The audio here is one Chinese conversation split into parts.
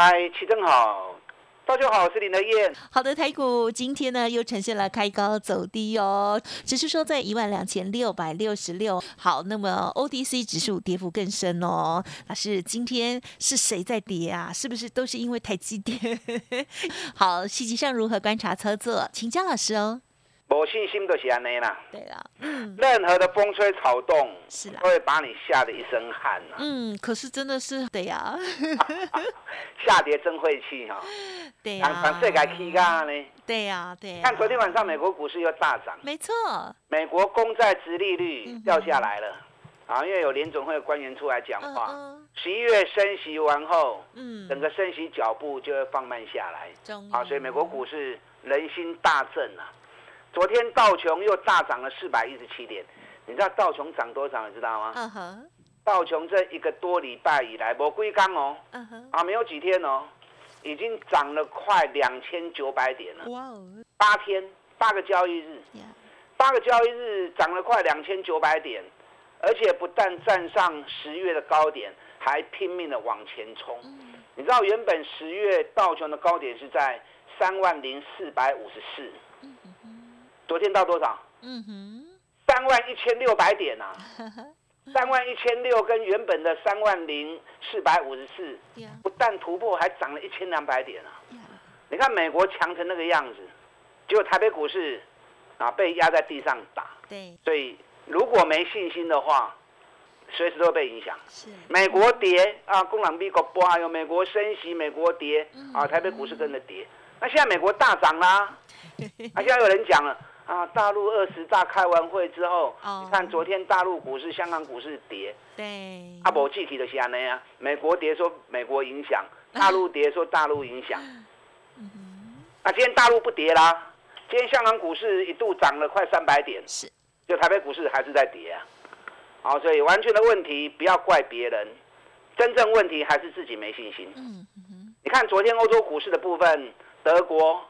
嗨，齐正好，大家好，我是林德燕。好的，台股今天呢又呈现了开高走低哦，只是说在一万两千六百六十六。好，那么 O D C 指数跌幅更深哦。老师，今天是谁在跌啊？是不是都是因为台积电？好，细节上如何观察操作？请江老师哦。没信心都是安尼啦。对啦，任何的风吹草动，是啦，都会把你吓得一身汗呐。嗯，可是真的是对呀。下跌真晦气哈。对呀。让世界起价呢？对呀，对。看昨天晚上美国股市又大涨。没错。美国公债殖利率掉下来了，啊，因为有联总会的官员出来讲话，十一月升息完后，嗯，整个升息脚步就会放慢下来。啊，所以美国股市人心大振啊。昨天道琼又大涨了四百一十七点，你知道道琼涨多少？你知道吗？嗯哼。道琼这一个多礼拜以来，我归刚哦，嗯哼，啊，没有几天哦，已经涨了快两千九百点了。哇哦！八天，八个交易日，八个交易日涨了快两千九百点，而且不但站上十月的高点，还拼命的往前冲。你知道原本十月道琼的高点是在三万零四百五十四。昨天到多少？嗯哼，三万一千六百点啊！三万一千六跟原本的三万零四百五十四，不但突破，还涨了一千两百点啊！你看美国强成那个样子，结果台北股市啊被压在地上打。对，所以如果没信心的话，随时都会被影响。是，美国跌啊，工党逼国波还有美国升息，美国跌啊，台北股市跟着跌。那现在美国大涨啦，啊，现在有人讲了。啊！大陆二十大开完会之后，你看昨天大陆股市、香港股市跌。对。啊，无具体的是安尼啊，美国跌说美国影响，大陆跌说大陆影响。嗯那今天大陆不跌啦，今天香港股市一度涨了快三百点。是。就台北股市还是在跌啊。好，所以完全的问题不要怪别人，真正问题还是自己没信心。嗯嗯。你看昨天欧洲股市的部分，德国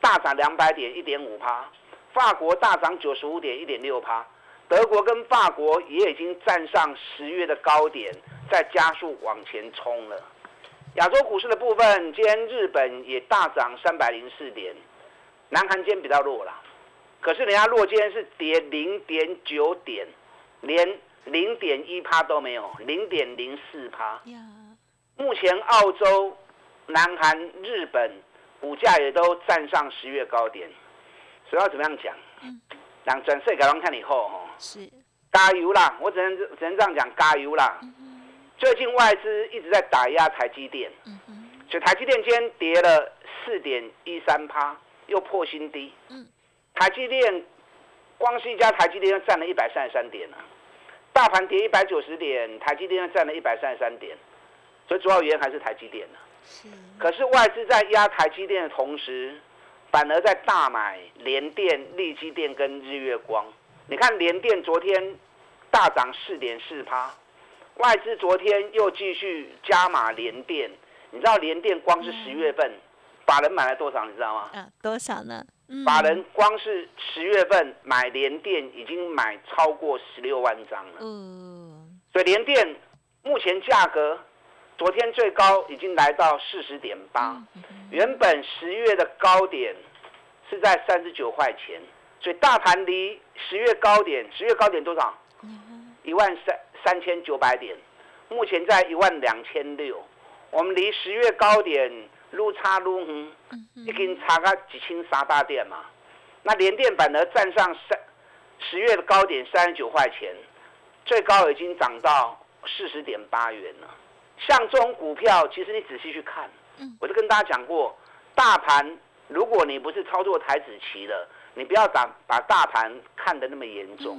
大涨两百点，一点五趴。法国大涨九十五点一点六趴，德国跟法国也已经站上十月的高点，在加速往前冲了。亚洲股市的部分，今天日本也大涨三百零四点，南韩今天比较弱了，可是人家弱今天是跌零点九点，连零点一趴都没有，零点零四趴。目前澳洲、南韩、日本股价也都站上十月高点。主要怎么样讲？嗯让转税改完看以后，哦，是加油啦！我只能只能这样讲，加油啦！最近外资一直在打压台积电，嗯所以台积电今天跌了四点一三趴，又破新低。嗯台积电光是一家台积电占了一百三十三点了，大盘跌一百九十点，台积电占了一百三十三点，所以主要原因还是台积电是。可是外资在压台积电的同时，反而在大买联电、力基电跟日月光。你看联电昨天大涨四点四趴，外资昨天又继续加码联电。你知道联电光是十月份，法人买了多少？你知道吗？啊，多少呢？法人光是十月份买联电已经买超过十六万张了。嗯，所以联电目前价格。昨天最高已经来到四十点八，原本十月的高点是在三十九块钱，所以大盘离十月高点，十月高点多少？一万三三千九百点，目前在一万两千六，我们离十月高点路差路远，已经差个几千三大点嘛。那连电反而站上三十月的高点三十九块钱，最高已经涨到四十点八元了。像这种股票，其实你仔细去看，我就跟大家讲过，大盘如果你不是操作台子期的，你不要把把大盘看得那么严重，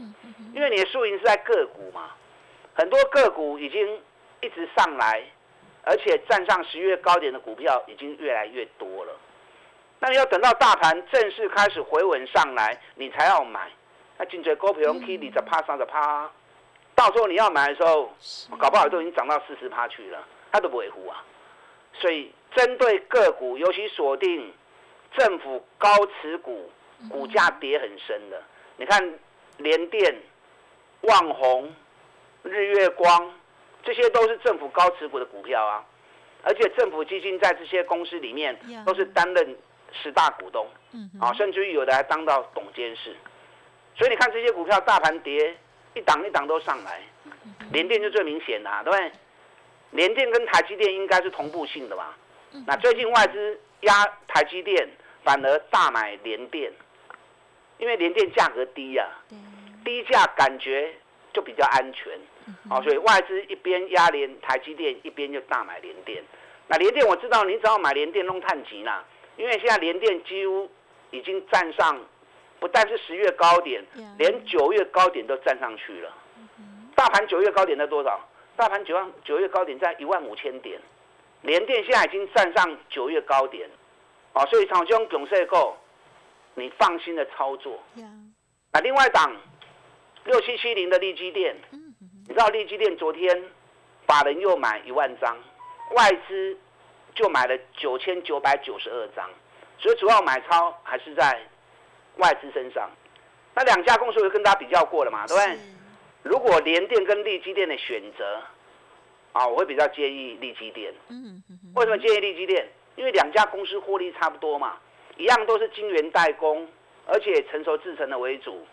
因为你的输赢是在个股嘛，很多个股已经一直上来，而且站上十月高点的股票已经越来越多了。那你要等到大盘正式开始回稳上来，你才要买。那颈椎股票可以二十趴、三十趴，到时候你要买的时候，搞不好都已经涨到四十趴去了，它都不会糊啊。所以针对个股，尤其锁定政府高持股、股价跌很深的，你看联电、旺宏、日月光，这些都是政府高持股的股票啊。而且政府基金在这些公司里面都是担任十大股东，啊，甚至于有的还当到董监事。所以你看这些股票，大盘跌一档一档都上来，联电就最明显啦，对不对？联电跟台积电应该是同步性的吧？那最近外资压台积电，反而大买联电，因为联电价格低呀，低价感觉就比较安全，哦，所以外资一边压联台积电，一边就大买联电。那联电我知道，你只要买联电弄碳级啦，因为现在联电几乎已经站上。不但是十月高点，连九月高点都站上去了。大盘九月高点在多少？大盘九万九月高点在一万五千点，联电现在已经站上九月高点，啊，所以长兄总社购，你放心的操作。那另外档六七七零的利基电，你知道利基电昨天法人又买一万张，外资就买了九千九百九十二张，所以主要买超还是在。外资身上，那两家公司我跟大家比较过了嘛，对不对？如果联电跟利基电的选择，啊，我会比较建议利基电。嗯为什么建议利基电？因为两家公司获利差不多嘛，一样都是晶圆代工，而且成熟制成的为主。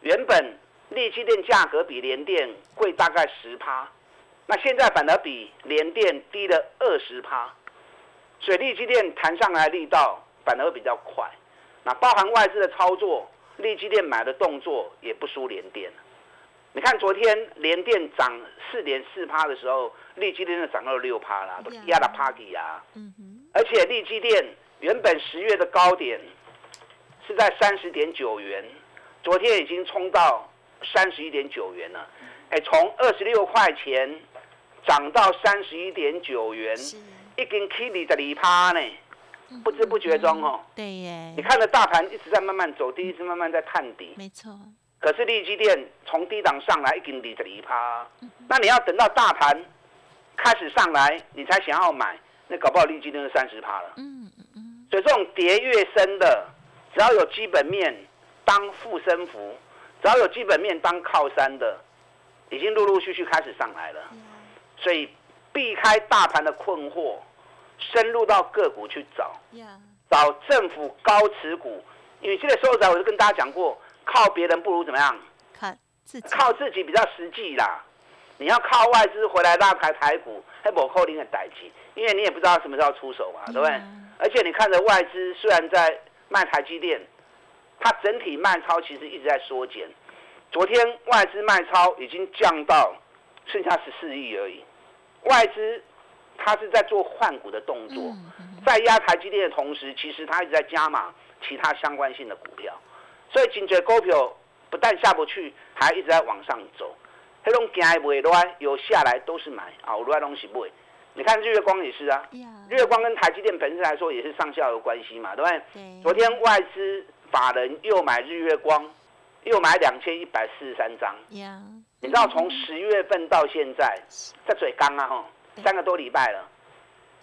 原本利基电价格比联电贵大概十趴，那现在反而比联电低了二十趴，所以利基电弹上来力道反而会比较快。那包含外资的操作，利基电买的动作也不输联电。你看昨天联电涨四点四趴的时候，利基电就涨到了六趴啦，都压了 party 啊。嗯而且利基电原本十月的高点是在三十点九元，昨天已经冲到三十一点九元了。哎，从二十六块钱涨到三十一点九元，一根 K 里的离趴呢。不知不觉中哦，对耶，你看着大盘一直在慢慢走低，一直慢慢在探底，没错。可是利基电从低档上来，一根底的离趴，那你要等到大盘开始上来，你才想要买，那搞不好利基电是三十趴了。嗯嗯嗯。所以这种跌越深的，只要有基本面当附身符，只要有基本面当靠山的，已经陆陆续续开始上来了。所以避开大盘的困惑。深入到个股去找，找政府高持股，因为现在收窄，我就跟大家讲过，靠别人不如怎么样？靠自己，靠自己比较实际啦。你要靠外资回来拉抬台股，还不扣零的代机，因为你也不知道什么时候出手嘛，对不对？而且你看着外资虽然在卖台积电，它整体卖超其实一直在缩减。昨天外资卖超已经降到剩下十四亿而已，外资。他是在做换股的动作，在压台积电的同时，其实他一直在加码其他相关性的股票，所以紧追股票不但下不去，还一直在往上走。黑龙江不会乱，有下来都是买啊，乱东西不会。你看日月光也是啊，日月光跟台积电本身来说也是上下游关系嘛，对不对？昨天外资法人又买日月光，又买两千一百四十三张。你知道从十月份到现在，在嘴刚啊哈。三个多礼拜了，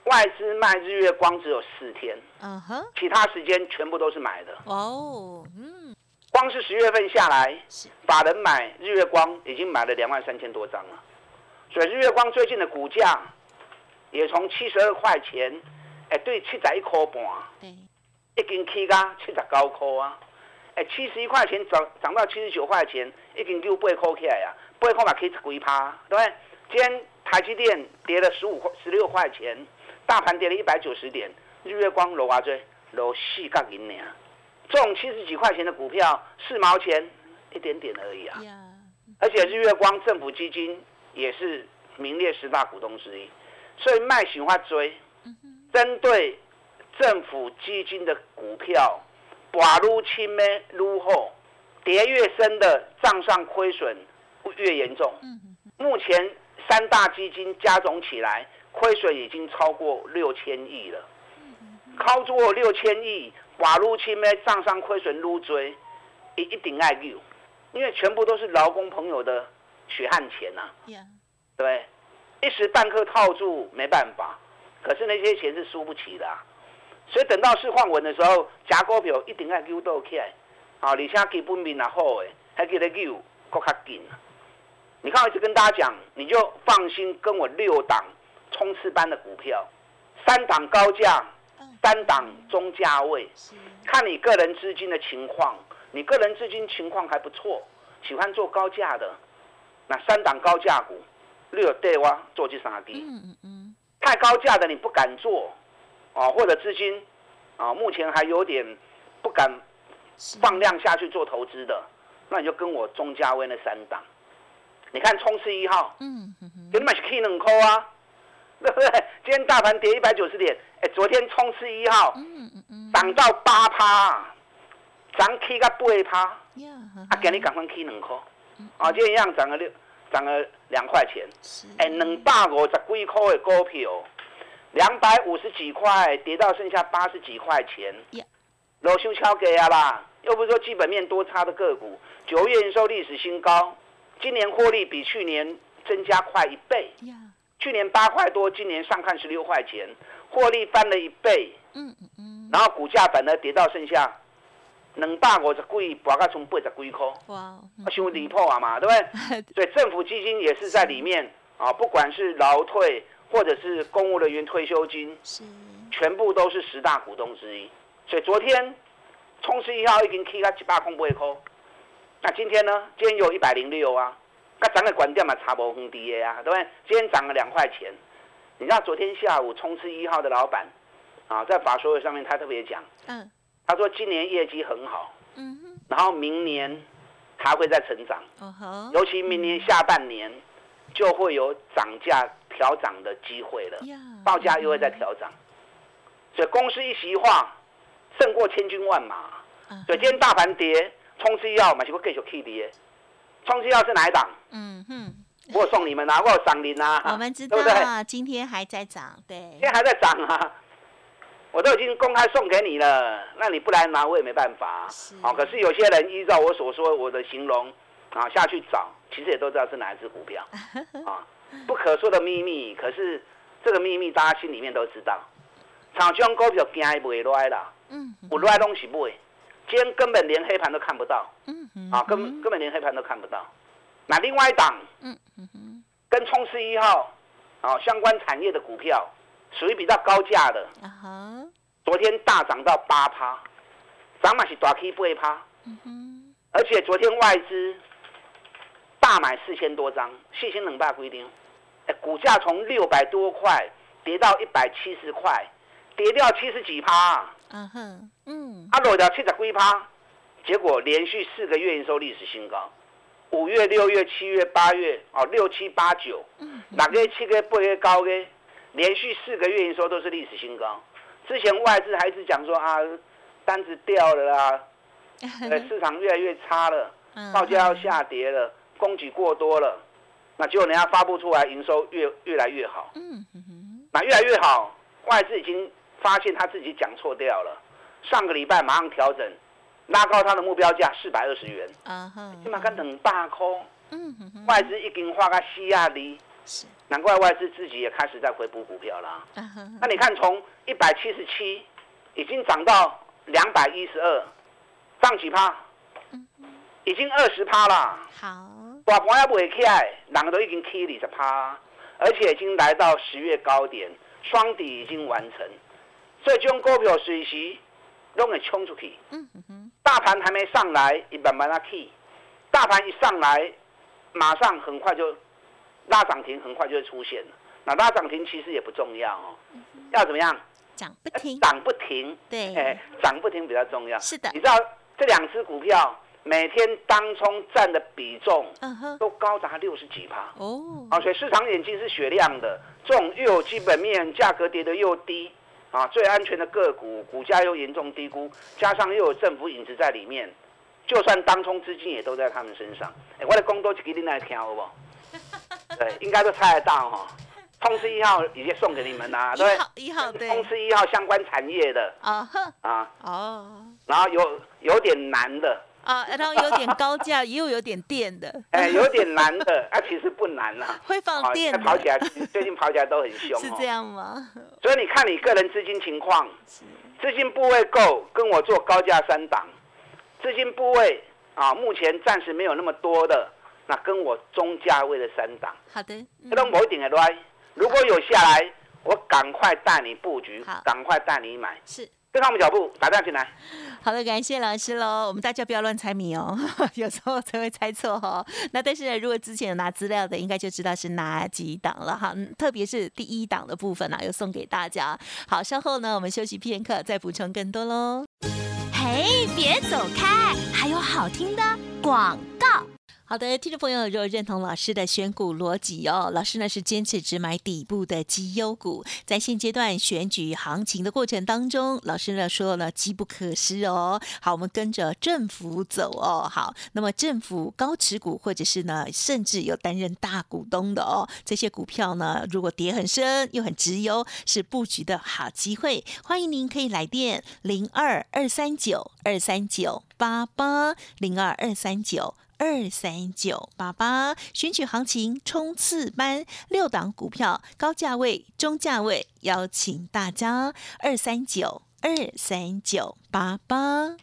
外资卖日月光只有四天，嗯哼，其他时间全部都是买的。哦，嗯，光是十月份下来，法人买日月光已经买了两万三千多张了，所以日月光最近的股价也从七十二块钱，哎，对，七十一块半，对，一根起价七十九块啊，哎，七十一块钱涨涨到七十九块钱，一根就八块起来呀，八块嘛可以十几趴，对不对？今天。台积电跌了十五块十六块钱，大盘跌了一百九十点，日月光落啊追落四角银呢，这种七十几块钱的股票四毛钱一点点而已啊，而且日月光政府基金也是名列十大股东之一，所以卖喜欢追，针对政府基金的股票，寡撸轻咩撸后，跌越深的账上亏损越严重，目前。三大基金加总起来，亏损已经超过六千亿了。操作六千亿，寡入侵咩？账上亏损撸追，一一定爱溜，因为全部都是劳工朋友的血汗钱呐。对，一时半刻套住没办法，可是那些钱是输不起的。所以等到市况稳的时候，夹股票一定爱溜到起来。啊，而且基本面也好诶，还记得溜，搁较紧。你看，我一直跟大家讲，你就放心跟我六档冲刺班的股票，三档高价。三档中价位，看你个人资金的情况，你个人资金情况还不错，喜欢做高价的，那三档高价股，略对哇，做去三低。嗯嗯嗯。太高价的你不敢做，啊，或者资金啊，目前还有点不敢放量下去做投资的，那你就跟我中价位那三档。你看冲刺一号，嗯嗯嗯，给你买 K 两扣啊。对不对？今天大盘跌一百九十点，哎，昨天冲刺一号，嗯嗯嗯。涨到八趴，涨 K 个八趴，啊，给你赶快 K 两块，啊，今天一样涨了六，涨了两块钱，哎，两百五十几块的股票，两百五十几块跌到剩下八十几块钱，老修敲给啊啦，又不是说基本面多差的个股，九月营收历史新高，今年获利比去年增加快一倍。去年八块多，今年上看十六块钱，获利翻了一倍。嗯嗯嗯。然后股价反而跌到剩下两百五十几，博个从八十几块。哇！伤离谱啊嘛，对不对？所以政府基金也是在里面啊，不管是劳退或者是公务人员退休金，是全部都是十大股东之一。所以昨天冲刺一号已经 K 到一百空八块，那今天呢？今天有一百零六啊。那涨的管店嘛，差不很低的呀，对不对？今天涨了两块钱。你知道昨天下午冲刺一号的老板啊，在法说会上面他特别讲，嗯，他说今年业绩很好，嗯，然后明年还会再成长，哦尤其明年下半年就会有涨价调涨的机会了，报价又会再调涨，所以公司一席话胜过千军万马，所以今天大盘跌，冲刺一号嘛是会继续去的。冲击药是哪一档？嗯哼，我送你们啊，我有涨零啊，我们知道，对不对？今天还在涨，对，今天还在涨啊，我都已经公开送给你了，那你不来拿我也没办法。是，好，可是有些人依照我所说我的形容啊下去找，其实也都知道是哪一只股票 啊，不可说的秘密。可是这个秘密大家心里面都知道，炒中股票惊不会来啦，嗯，不来东西不会。今天根本连黑盘都看不到，嗯啊，根根本连黑盘都看不到。那另外一档，嗯嗯跟冲刺一号，啊，相关产业的股票，属于比较高价的，昨天大涨到八趴，涨嘛是大 K 八趴，嗯，而且昨天外资大买四千多张，四千冷霸规定，哎，股价从六百多块跌到一百七十块，跌掉七十几趴。嗯哼，嗯，啊落掉七十几趴，结果连续四个月营收历史新高，五月、六月、七月、八月，哦，六七八九，嗯，哪个七个八月高个？连续四个月营收都是历史新高。之前外资还是讲说啊，单子掉了啦，呃，市场越来越差了，报价要下跌了，供给过多了，那结果人家发布出来营收越越来越好，嗯哼，那越来越好，外资已经。发现他自己讲错掉了，上个礼拜马上调整，拉高他的目标价四百二十元，啊哈，起码跟等大空，嗯哼，外资已经画个西亚离，是，难怪外资自己也开始在回补股票了，那你看从一百七十七已经涨到两百一十二，涨几趴？已经二十趴了，好，大盘也不会起来，人都已经起二十趴，而且已经来到十月高点，双底已经完成。所以这种股票随时都会冲出去。嗯哼。大盘还没上来，一慢慢啊起；大盘一上来，马上很快就拉涨停，很快就会出现了。那拉涨停其实也不重要哦，要怎么样？涨不停。涨不停。对。哎，涨不停比较重要。是的。你知道这两只股票每天当冲占的比重，都高达六十几趴。哦。啊，所以市场眼睛是雪亮的，这种又有基本面，价格跌得又低。啊，最安全的个股，股价又严重低估，加上又有政府影子在里面，就算当冲资金也都在他们身上。哎，我的工多几个你来听好不？对，应该都猜得到哈。通知一号已经送给你们啦，对，一号对，通知一号相关产业的啊啊哦，然后有有点难的啊，然后有点高价，也有有点电的，哎，有点难的，啊，其实不难啦，会放电，跑起来最近跑起来都很凶，是这样吗？所以你看你个人资金情况，资金部位够，跟我做高价三档，资金部位啊，目前暂时没有那么多的。那跟我中价位的三档，好的，那都某一点的来。如果有下来，我赶快带你布局，赶快带你买，是跟上我们脚步，打电进来。好的，感谢老师喽。我们大家不要乱猜谜哦，有时候才会猜错哈。那但是呢，如果之前有拿资料的，应该就知道是哪几档了哈。特别是第一档的部分呢，又送给大家。好，稍后呢，我们休息片刻，再补充更多喽。嘿，别走开，还有好听的广告。好的，听众朋友，如果认同老师的选股逻辑哦，老师呢是坚持只买底部的绩优股，在现阶段选举行情的过程当中，老师呢说了机不可失哦。好，我们跟着政府走哦。好，那么政府高持股或者是呢，甚至有担任大股东的哦，这些股票呢，如果跌很深又很直优，是布局的好机会。欢迎您可以来电零二二三九二三九八八零二二三九。二三九八八，选取行情冲刺班，六档股票，高价位、中价位，邀请大家二三九二三九八八。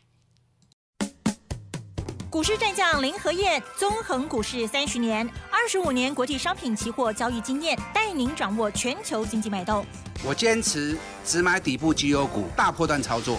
股市战将林和燕，纵横股市三十年，二十五年国际商品期货交易经验，带您掌握全球经济脉动。我坚持只买底部绩优股，大波段操作。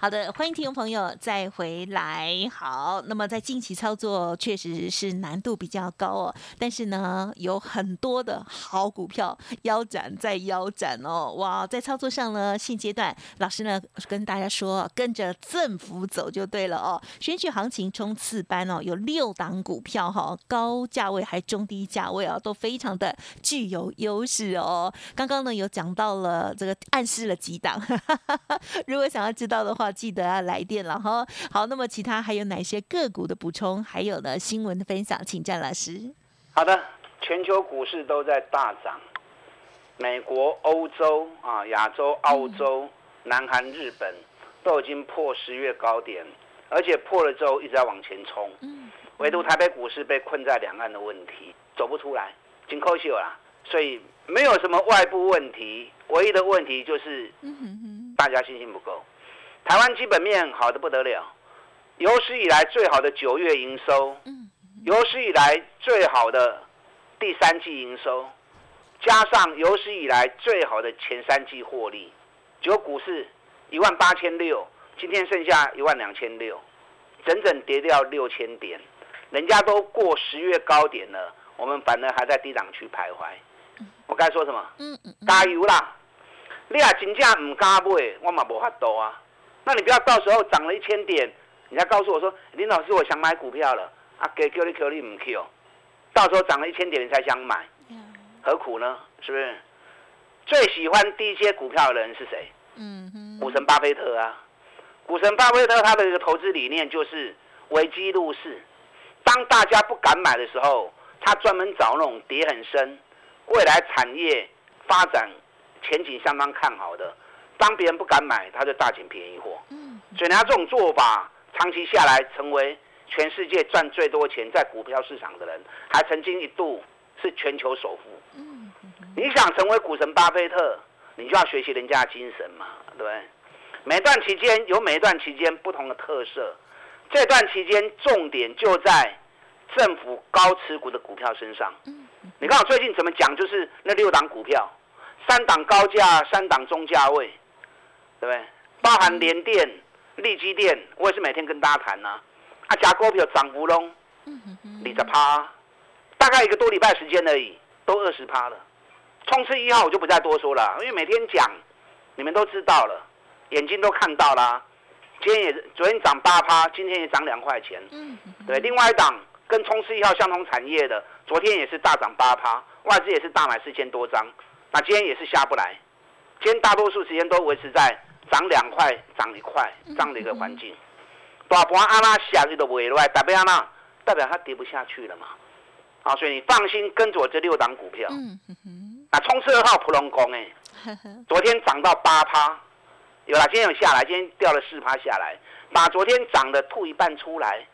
好的，欢迎听众朋友再回来。好，那么在近期操作确实是难度比较高哦，但是呢，有很多的好股票腰斩再腰斩哦。哇，在操作上呢，现阶段老师呢跟大家说，跟着政府走就对了哦。选举行情冲刺班哦，有六档股票哈，高价位还中低价位啊，都非常的具有优势哦。刚刚呢有讲到了这个暗示了几档，如果想要知道的话。记得要来电了哈。好，那么其他还有哪些个股的补充？还有呢新闻的分享，请战老师。好的，全球股市都在大涨，美国、欧洲啊、亚洲、澳洲、南韩、日本都已经破十月高点，而且破了之后一直在往前冲。嗯。唯独台北股市被困在两岸的问题，走不出来，紧扣秀啦。所以没有什么外部问题，唯一的问题就是大家信心不够。台湾基本面好的不得了，有史以来最好的九月营收，有史以来最好的第三季营收，加上有史以来最好的前三季获利，九股市一万八千六，今天剩下一万两千六，整整跌掉六千点，人家都过十月高点了，我们反而还在低档区徘徊。我该说什么？加油啦！你啊真正唔敢买，我嘛无法度啊。那你不要到时候涨了一千点，你再告诉我说林老师我想买股票了啊，给 Q 你 Q 你唔 Q，到时候涨了一千点你才想买，何苦呢？是不是？最喜欢低阶股票的人是谁？嗯哼，股神巴菲特啊，股神巴菲特他的一个投资理念就是危机入市，当大家不敢买的时候，他专门找那种跌很深、未来产业发展前景相当看好的。当别人不敢买，他就大捡便宜货。嗯，所以他这种做法，长期下来成为全世界赚最多钱在股票市场的人，还曾经一度是全球首富。嗯，你想成为股神巴菲特，你就要学习人家的精神嘛，对不对？每段期间有每一段期间不同的特色，这段期间重点就在政府高持股的股票身上。嗯，你看我最近怎么讲，就是那六档股票，三档高价，三档中价位。对不对？包含联电、利基电，我也是每天跟大家谈呐。啊，加股票涨幅龙，你在趴，大概一个多礼拜时间而已，都二十趴了。冲刺一号我就不再多说了，因为每天讲，你们都知道了，眼睛都看到啦。今天也昨天涨八趴，今天也涨两块钱。对，另外一档跟冲刺一号相同产业的，昨天也是大涨八趴，外资也是大买四千多张，那今天也是下不来，今天大多数时间都维持在涨两块、涨一块这样的一个环境。大盘阿拉下去都不会来，代表阿拉代表它跌不下去了嘛？啊，所以你放心跟着我这六档股票。嗯那冲刺二号普隆宫哎，昨天涨到八趴，有啦，今天有下来，今天掉了四趴下来，把昨天涨的吐一半出来，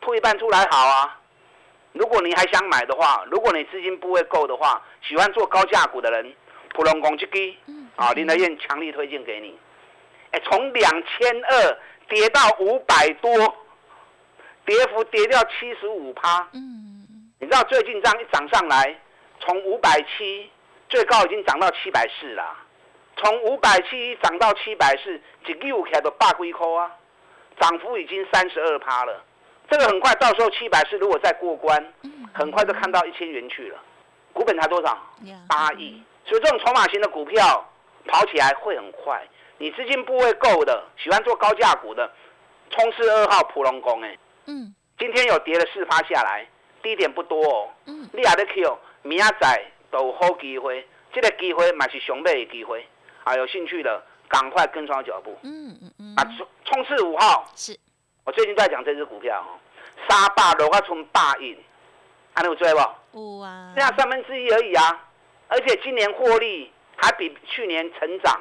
吐一半出来好啊。如果你还想买的话，如果你资金不会够的话，喜欢做高价股的人，普隆宫这基啊，林德燕强力推荐给你。哎，从两千二跌到五百多，跌幅跌掉七十五趴。嗯，你知道最近这样一涨上来，从五百七。最高已经涨到七百四了，从五百七涨到七百四，一溜起来都八几块啊，涨幅已经三十二趴了。这个很快，到时候七百四如果再过关，很快就看到一千元去了。股本才多少？八亿。所以这种筹码型的股票跑起来会很快。你资金部位够的，喜欢做高价股的，冲刺二号普龙宫哎，嗯，今天有跌了四趴下来，低点不多哦。嗯，你也得 Q 明仔都。有好机会，这个机会嘛是熊背的机会，啊，有兴趣的赶快跟上脚步。嗯嗯嗯。啊，冲冲刺五号是，我最近在讲这只股票哦，沙坝罗花村霸印，还有追不？有啊。剩下三分之一而已啊，而且今年获利还比去年成长，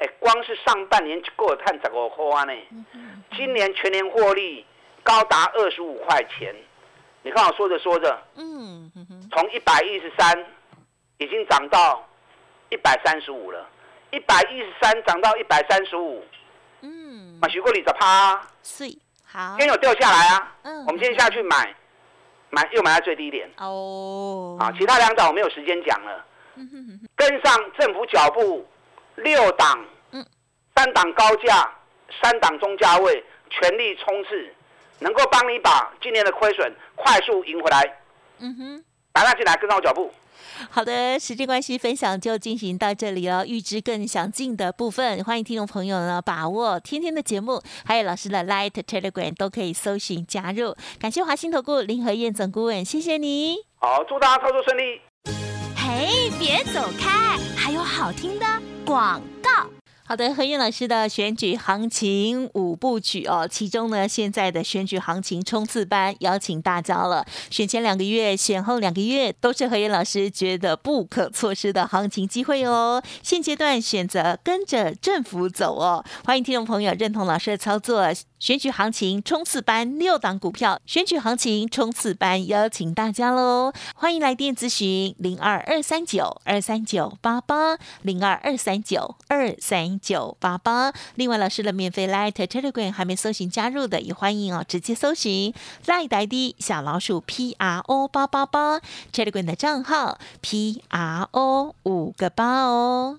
哎，光是上半年就够探十五块呢。今年全年获利高达二十五块钱，你看我说着说着，嗯，从一百一十三。已经涨到一百三十五了，一百一十三涨到一百三十五，嗯，买徐过里的趴，是好，今天有掉下来啊，嗯，我们今天下去买，买又买在最低点。哦，啊，其他两档我没有时间讲了，跟上政府脚步，六档，嗯，三档高价，三档中价位，全力冲刺，能够帮你把今年的亏损快速赢回来，嗯哼，打上进来跟上我脚步。好的，时间关系，分享就进行到这里了。预知更详尽的部分，欢迎听众朋友呢把握天天的节目，还有老师的 Light Telegram 都可以搜寻加入。感谢华兴投顾林和燕总顾问，谢谢你。好，祝大家操作顺利。嘿，别走开，还有好听的广告。好的，何燕老师的选举行情五部曲哦，其中呢，现在的选举行情冲刺班邀请大家了。选前两个月、选后两个月，都是何燕老师觉得不可错失的行情机会哦。现阶段选择跟着政府走哦，欢迎听众朋友认同老师的操作。选举行情冲刺班六档股票，选举行情冲刺班邀请大家喽！欢迎来电咨询零二二三九二三九八八零二二三九二三九八八。另外，老师的免费 Light Telegram 还没搜寻加入的，也欢迎哦，直接搜寻 Light ID 小老鼠 P R O 八八八 Telegram 的账号 P R O 五个八哦。